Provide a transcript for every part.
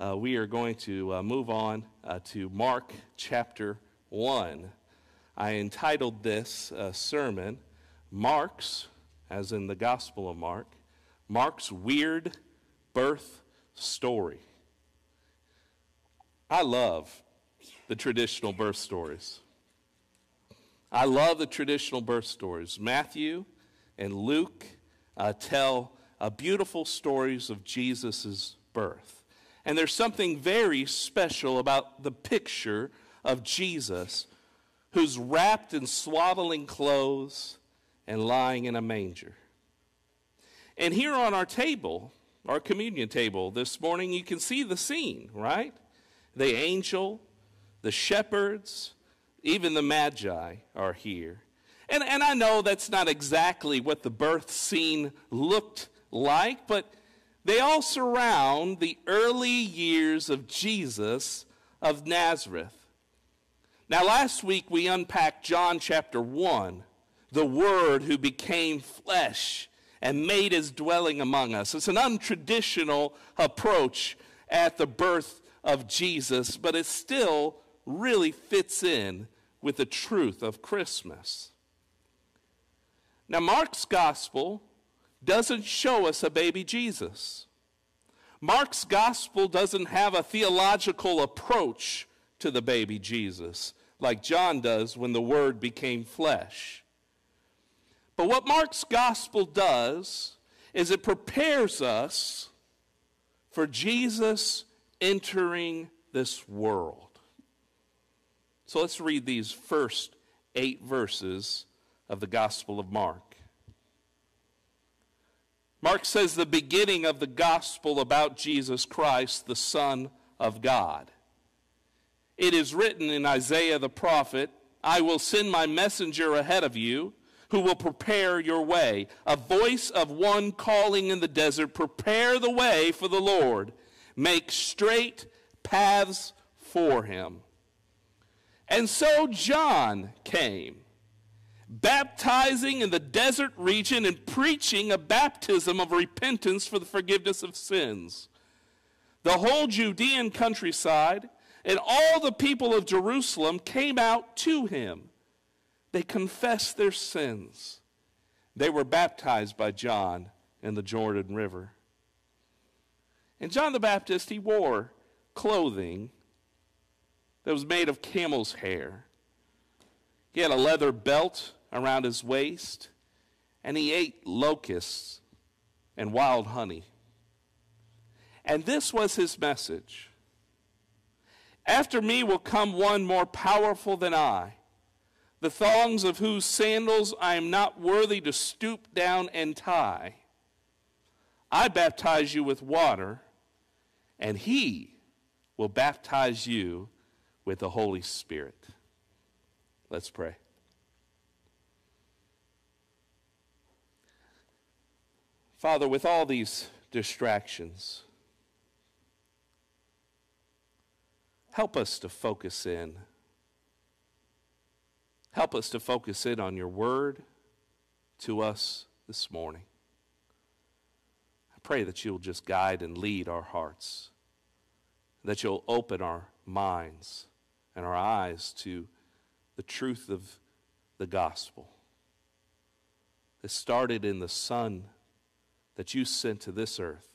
uh, we are going to uh, move on uh, to Mark chapter 1. I entitled this uh, sermon, Mark's, as in the Gospel of Mark, Mark's Weird Birth Story. I love the traditional birth stories. I love the traditional birth stories. Matthew and Luke uh, tell uh, beautiful stories of Jesus' birth. And there's something very special about the picture of Jesus who's wrapped in swaddling clothes and lying in a manger. And here on our table, our communion table this morning, you can see the scene, right? The angel, the shepherds, even the magi are here. And, and I know that's not exactly what the birth scene looked like, but they all surround the early years of Jesus of Nazareth. Now, last week we unpacked John chapter 1, the Word who became flesh and made his dwelling among us. It's an untraditional approach at the birth of Jesus, but it still really fits in with the truth of Christmas. Now, Mark's gospel doesn't show us a baby Jesus. Mark's gospel doesn't have a theological approach to the baby Jesus like John does when the Word became flesh. But what Mark's gospel does is it prepares us for Jesus entering this world. So let's read these first eight verses of the Gospel of Mark. Mark says the beginning of the gospel about Jesus Christ, the Son of God. It is written in Isaiah the prophet, I will send my messenger ahead of you who will prepare your way. A voice of one calling in the desert, prepare the way for the Lord, make straight paths for him. And so John came baptizing in the desert region and preaching a baptism of repentance for the forgiveness of sins. The whole Judean countryside and all the people of Jerusalem came out to him. They confessed their sins. They were baptized by John in the Jordan River. And John the Baptist, he wore clothing that was made of camel's hair. He had a leather belt around his waist, and he ate locusts and wild honey. And this was his message After me will come one more powerful than I, the thongs of whose sandals I am not worthy to stoop down and tie. I baptize you with water, and he will baptize you with the Holy Spirit. Let's pray. Father, with all these distractions, help us to focus in. Help us to focus in on your word to us this morning. I pray that you'll just guide and lead our hearts, that you'll open our minds and our eyes to the truth of the gospel. It started in the Son that you sent to this earth.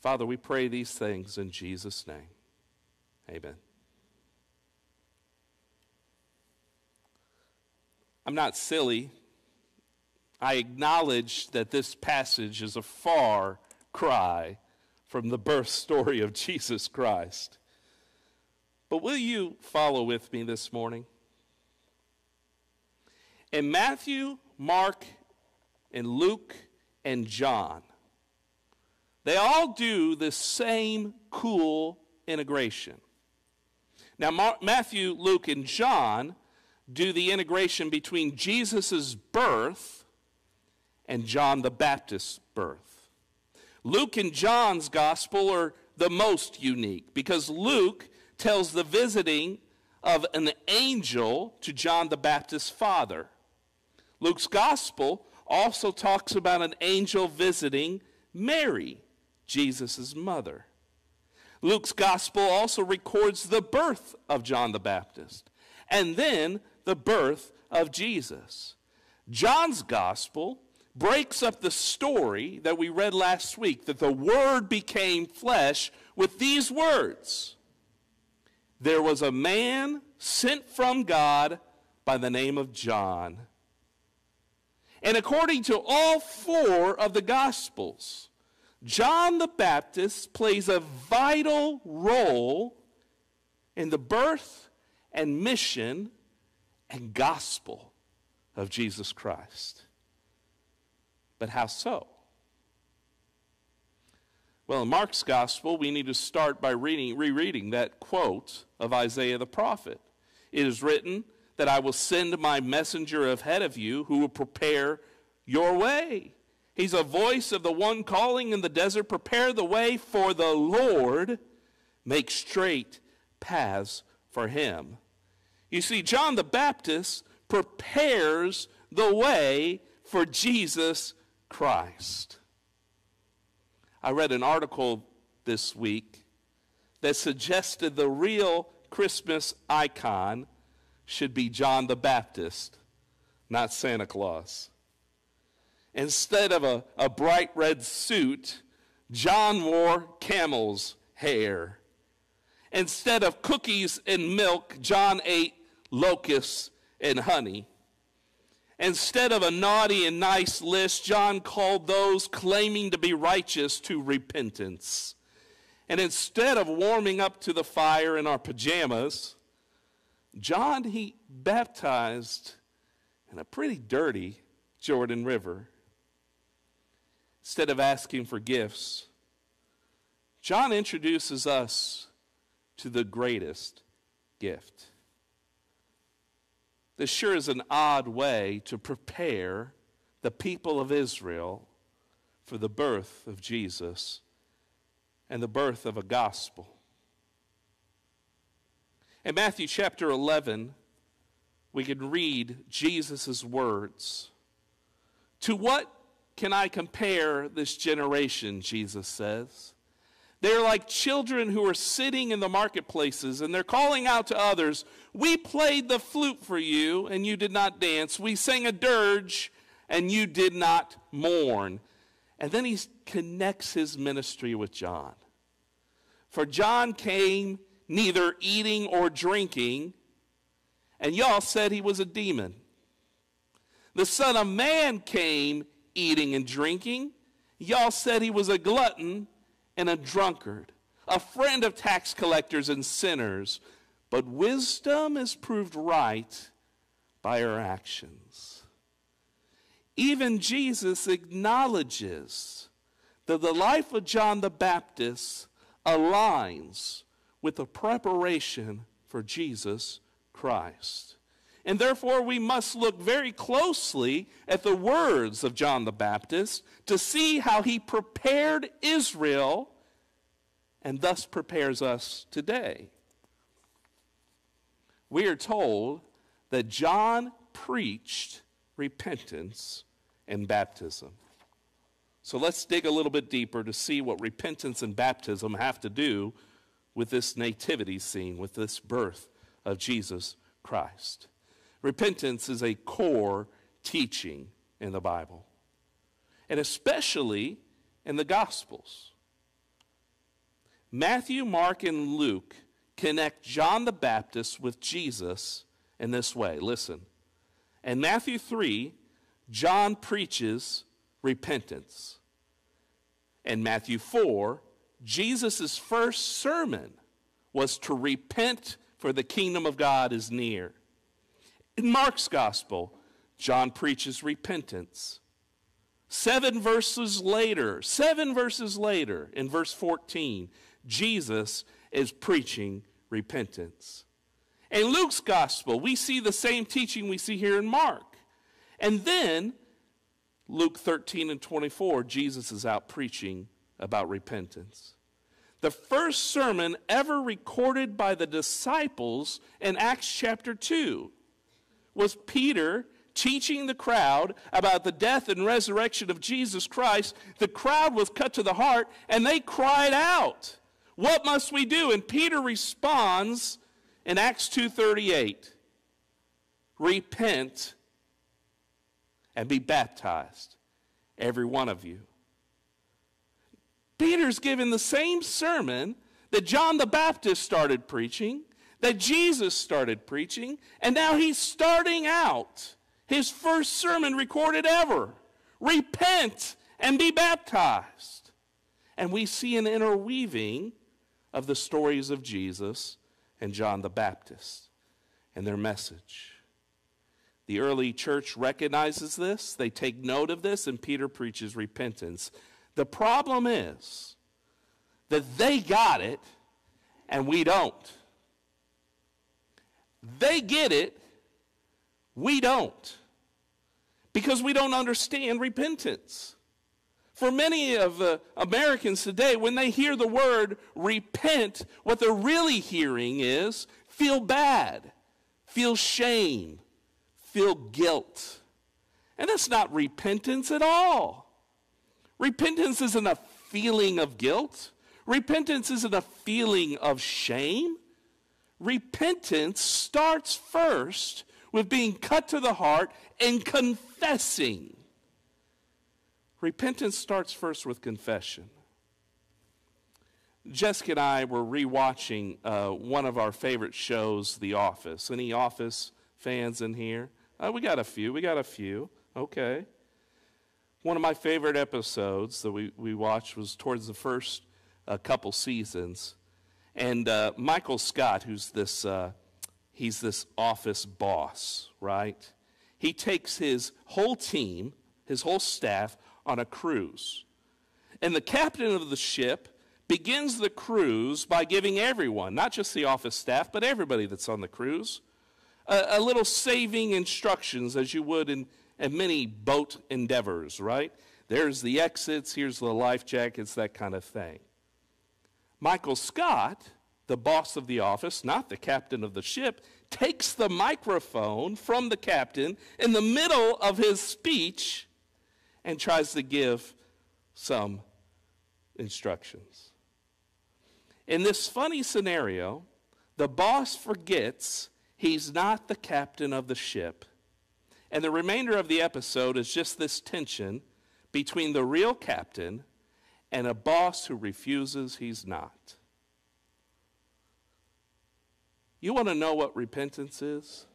Father, we pray these things in Jesus' name. Amen. I'm not silly. I acknowledge that this passage is a far cry from the birth story of Jesus Christ. But will you follow with me this morning? In Matthew Mark, and Luke, and John. They all do the same cool integration. Now, Mark, Matthew, Luke, and John do the integration between Jesus' birth and John the Baptist's birth. Luke and John's gospel are the most unique because Luke tells the visiting of an angel to John the Baptist's father. Luke's gospel also talks about an angel visiting Mary Jesus' mother. Luke's gospel also records the birth of John the Baptist and then the birth of Jesus. John's gospel breaks up the story that we read last week that the Word became flesh with these words There was a man sent from God by the name of John. And according to all four of the Gospels, John the Baptist plays a vital role in the birth and mission and gospel of Jesus Christ. But how so? Well, in Mark's gospel, we need to start by reading, rereading that quote of Isaiah the prophet. It is written that I will send my messenger ahead of you who will prepare your way. He's a voice of the one calling in the desert, prepare the way for the Lord, make straight paths for him. You see, John the Baptist prepares the way for Jesus Christ. I read an article this week that suggested the real Christmas icon should be John the Baptist, not Santa Claus. Instead of a, a bright red suit, John wore camel's hair. Instead of cookies and milk, John ate locusts and honey. Instead of a naughty and nice list, John called those claiming to be righteous to repentance. And instead of warming up to the fire in our pajamas, John, he baptized in a pretty dirty Jordan River. Instead of asking for gifts, John introduces us to the greatest gift. This sure is an odd way to prepare the people of Israel for the birth of Jesus and the birth of a gospel. In Matthew chapter 11, we can read Jesus' words. To what can I compare this generation? Jesus says. They're like children who are sitting in the marketplaces and they're calling out to others, We played the flute for you and you did not dance. We sang a dirge and you did not mourn. And then he connects his ministry with John. For John came neither eating or drinking, and y'all said he was a demon. The Son of Man came eating and drinking. Y'all said he was a glutton and a drunkard, a friend of tax collectors and sinners. But wisdom is proved right by her actions. Even Jesus acknowledges that the life of John the Baptist aligns with the preparation for Jesus Christ. And therefore, we must look very closely at the words of John the Baptist to see how he prepared Israel and thus prepares us today. We are told that John preached repentance and baptism. So let's dig a little bit deeper to see what repentance and baptism have to do with this nativity scene, with this birth of Jesus Christ. Repentance is a core teaching in the Bible, and especially in the Gospels. Matthew, Mark, and Luke connect John the Baptist with Jesus in this way. Listen. In Matthew 3, John preaches repentance. In Matthew 4, Jesus' first sermon was to repent, for the kingdom of God is near. In Mark's gospel, John preaches repentance. Seven verses later, seven verses later, in verse 14, Jesus is preaching repentance. In Luke's gospel, we see the same teaching we see here in Mark. And then, Luke 13 and 24, Jesus is out preaching about repentance. The first sermon ever recorded by the disciples in Acts chapter 2 was Peter teaching the crowd about the death and resurrection of Jesus Christ, the crowd was cut to the heart and they cried out, "What must we do?" And Peter responds in Acts 2:38, "Repent and be baptized, every one of you." Peter's given the same sermon that John the Baptist started preaching, that Jesus started preaching, and now he's starting out his first sermon recorded ever. Repent and be baptized. And we see an interweaving of the stories of Jesus and John the Baptist and their message. The early church recognizes this, they take note of this, and Peter preaches repentance. The problem is that they got it and we don't. They get it, we don't. Because we don't understand repentance. For many of uh, Americans today, when they hear the word repent, what they're really hearing is feel bad, feel shame, feel guilt. And that's not repentance at all. Repentance isn't a feeling of guilt. Repentance isn't a feeling of shame. Repentance starts first with being cut to the heart and confessing. Repentance starts first with confession. Jessica and I were rewatching uh, one of our favorite shows, The Office. Any Office fans in here? Uh, we got a few. We got a few. Okay. One of my favorite episodes that we, we watched was towards the first uh, couple seasons. And uh, Michael Scott, who's this, uh, he's this office boss, right? He takes his whole team, his whole staff, on a cruise. And the captain of the ship begins the cruise by giving everyone, not just the office staff, but everybody that's on the cruise, a, a little saving instructions as you would in, in many boat endeavors, right? There's the exits, here's the life jackets, that kind of thing. Michael Scott, the boss of the office, not the captain of the ship, takes the microphone from the captain in the middle of his speech and tries to give some instructions. In this funny scenario, the boss forgets he's not the captain of the ship. And the remainder of the episode is just this tension between the real captain and a boss who refuses he's not. You want to know what repentance is?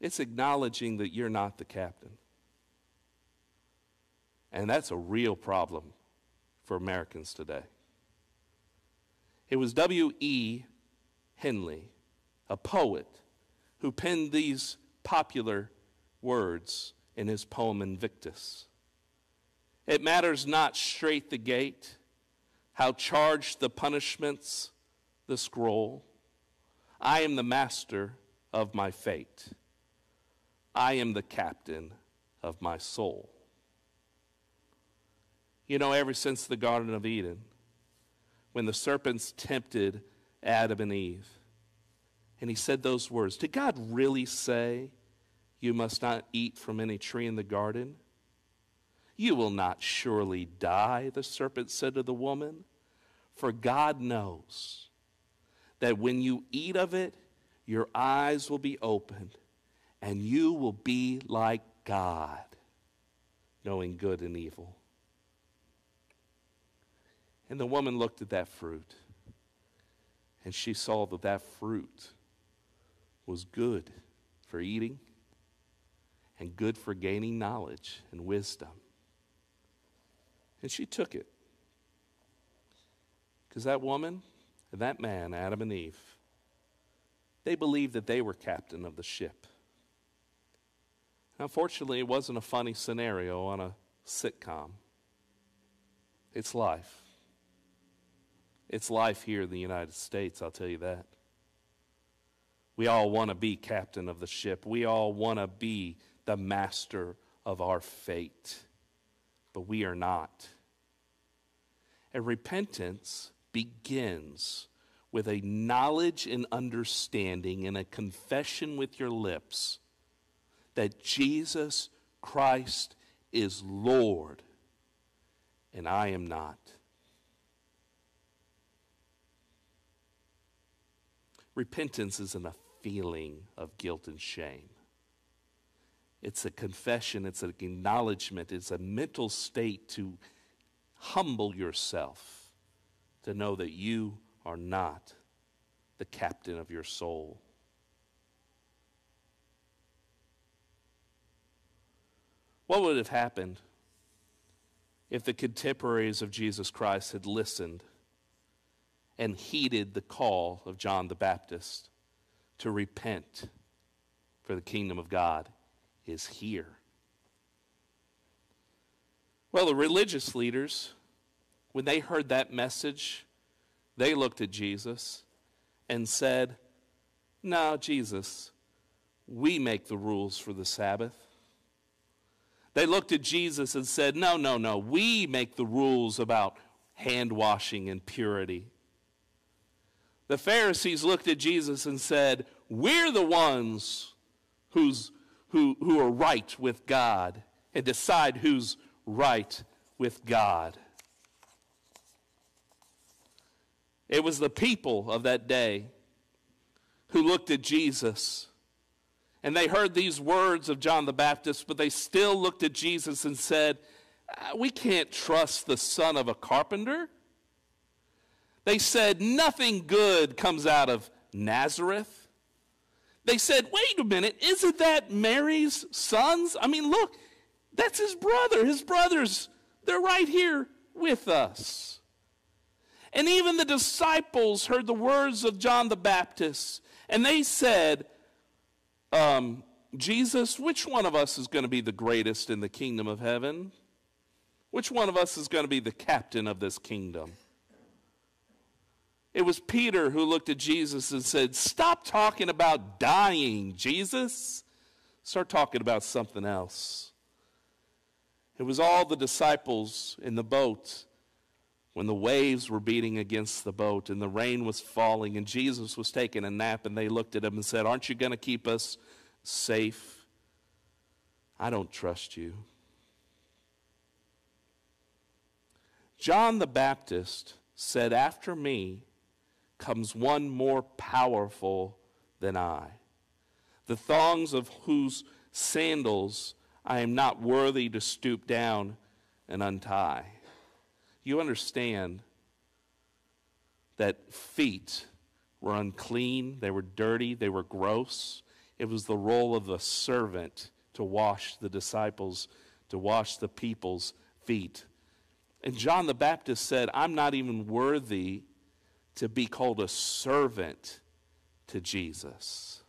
It's acknowledging that you're not the captain. And that's a real problem for Americans today. It was W.E. Henley, a poet, who penned these popular words in his poem Invictus. It matters not strait the gate, how charged the punishments, the scroll. I am the master of my fate. I am the captain of my soul. You know, ever since the Garden of Eden, when the serpents tempted Adam and Eve, and he said those words, did God really say, You must not eat from any tree in the garden? You will not surely die, the serpent said to the woman, for God knows that when you eat of it, your eyes will be opened and you will be like God, knowing good and evil. And the woman looked at that fruit and she saw that that fruit was good for eating and good for gaining knowledge and wisdom. And she took it. Because that woman and that man, Adam and Eve, they believed that they were captain of the ship. Unfortunately, it wasn't a funny scenario on a sitcom. It's life. It's life here in the United States, I'll tell you that. We all want to be captain of the ship. We all want to be the master of our fate, but we are not. And repentance begins with a knowledge and understanding and a confession with your lips that Jesus Christ is Lord and I am not. Repentance is an feeling of guilt and shame. It's a confession, it's an acknowledgement, it's a mental state to humble yourself, to know that you are not the captain of your soul. What would have happened if the contemporaries of Jesus Christ had listened and heeded the call of John the Baptist to repent, for the kingdom of God is here. Well, the religious leaders, when they heard that message, they looked at Jesus and said, No, Jesus, we make the rules for the Sabbath. They looked at Jesus and said, No, no, no, we make the rules about hand washing and purity. The Pharisees looked at Jesus and said, We're the ones who's, who, who are right with God and decide who's right with God. It was the people of that day who looked at Jesus and they heard these words of John the Baptist, but they still looked at Jesus and said, uh, We can't trust the son of a carpenter. They said, Nothing good comes out of Nazareth. They said, Wait a minute, isn't that Mary's sons? I mean, look, that's his brother. His brothers, they're right here with us. And even the disciples heard the words of John the Baptist, and they said, um, Jesus, which one of us is going to be the greatest in the kingdom of heaven? Which one of us is going to be the captain of this kingdom? It was Peter who looked at Jesus and said, Stop talking about dying, Jesus. Start talking about something else. It was all the disciples in the boat when the waves were beating against the boat and the rain was falling and Jesus was taking a nap, and they looked at him and said, Aren't you going to keep us safe? I don't trust you. John the Baptist said, After me comes one more powerful than I, the thongs of whose sandals I am not worthy to stoop down and untie you understand that feet were unclean, they were dirty, they were gross. It was the role of the servant to wash the disciples, to wash the people's feet. And John the Baptist said, I'm not even worthy to be called a servant to Jesus.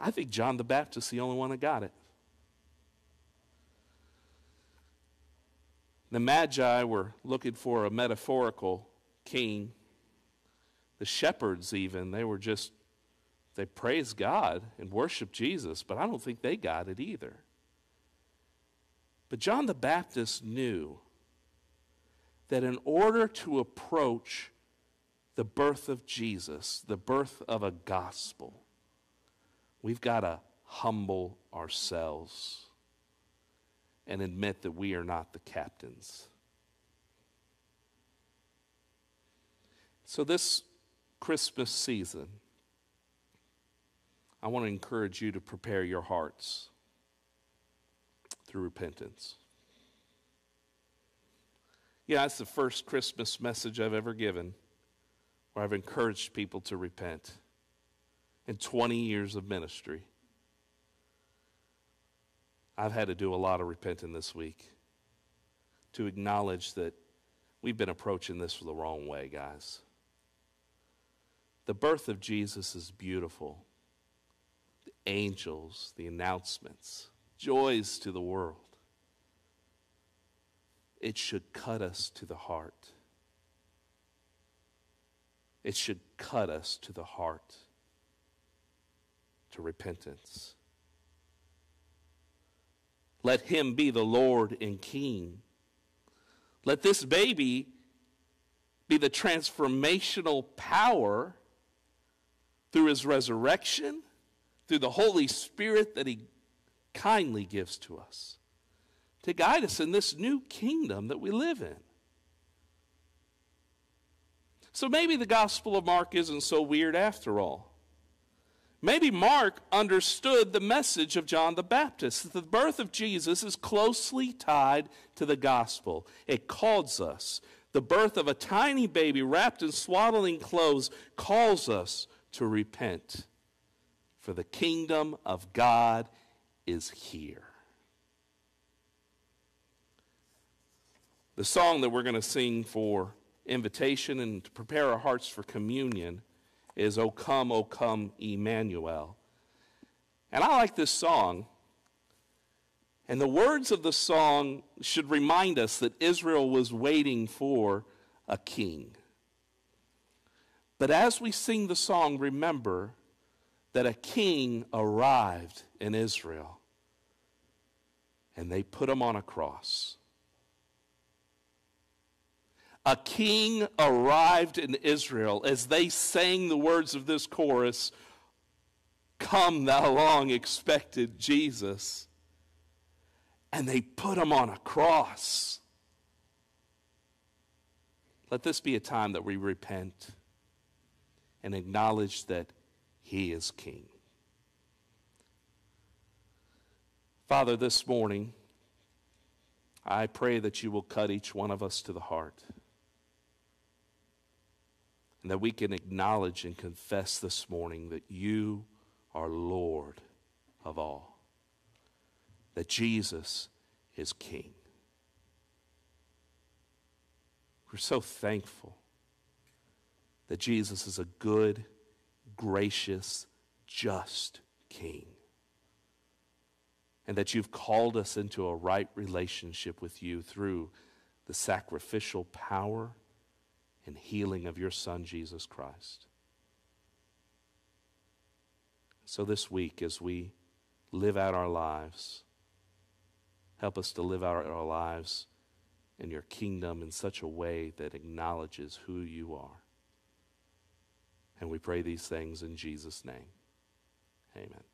I think John the Baptist is the only one that got it. The Magi were looking for a metaphorical king. The shepherds, even, they were just, they praised God and worshiped Jesus, but I don't think they got it either. But John the Baptist knew that in order to approach the birth of Jesus, the birth of a gospel, we've got to humble ourselves and admit that we are not the captains. So, this Christmas season, I want to encourage you to prepare your hearts through repentance. Yeah, it's the first Christmas message I've ever given where I've encouraged people to repent in 20 years of ministry. I've had to do a lot of repenting this week to acknowledge that we've been approaching this the wrong way, guys. The birth of Jesus is beautiful. The angels, the announcements, joys to the world. It should cut us to the heart. It should cut us to the heart to repentance. Let him be the Lord and King. Let this baby be the transformational power through his resurrection through the Holy Spirit that He kindly gives to us to guide us in this new kingdom that we live in. So maybe the Gospel of Mark isn't so weird after all. Maybe Mark understood the message of John the Baptist that the birth of Jesus is closely tied to the gospel. It calls us. The birth of a tiny baby wrapped in swaddling clothes calls us to repent, for the kingdom of God is here. The song that we're going to sing for invitation and to prepare our hearts for communion is O come, O come, Emmanuel. And I like this song. And the words of the song should remind us that Israel was waiting for a king. But as we sing the song, remember that a king arrived in Israel and they put him on a cross a king arrived in Israel as they sang the words of this chorus Come, thou long expected Jesus. And they put him on a cross. Let this be a time that we repent and acknowledge that he is king. Father, this morning, I pray that you will cut each one of us to the heart and that we can acknowledge and confess this morning that you are Lord of all, that Jesus is King. We're so thankful that Jesus is a good, gracious, just King. And that you've called us into a right relationship with you through the sacrificial power and healing of your Son, Jesus Christ. So, this week, as we live out our lives, help us to live out our lives in your kingdom in such a way that acknowledges who you are. And we pray these things in Jesus' name. Amen.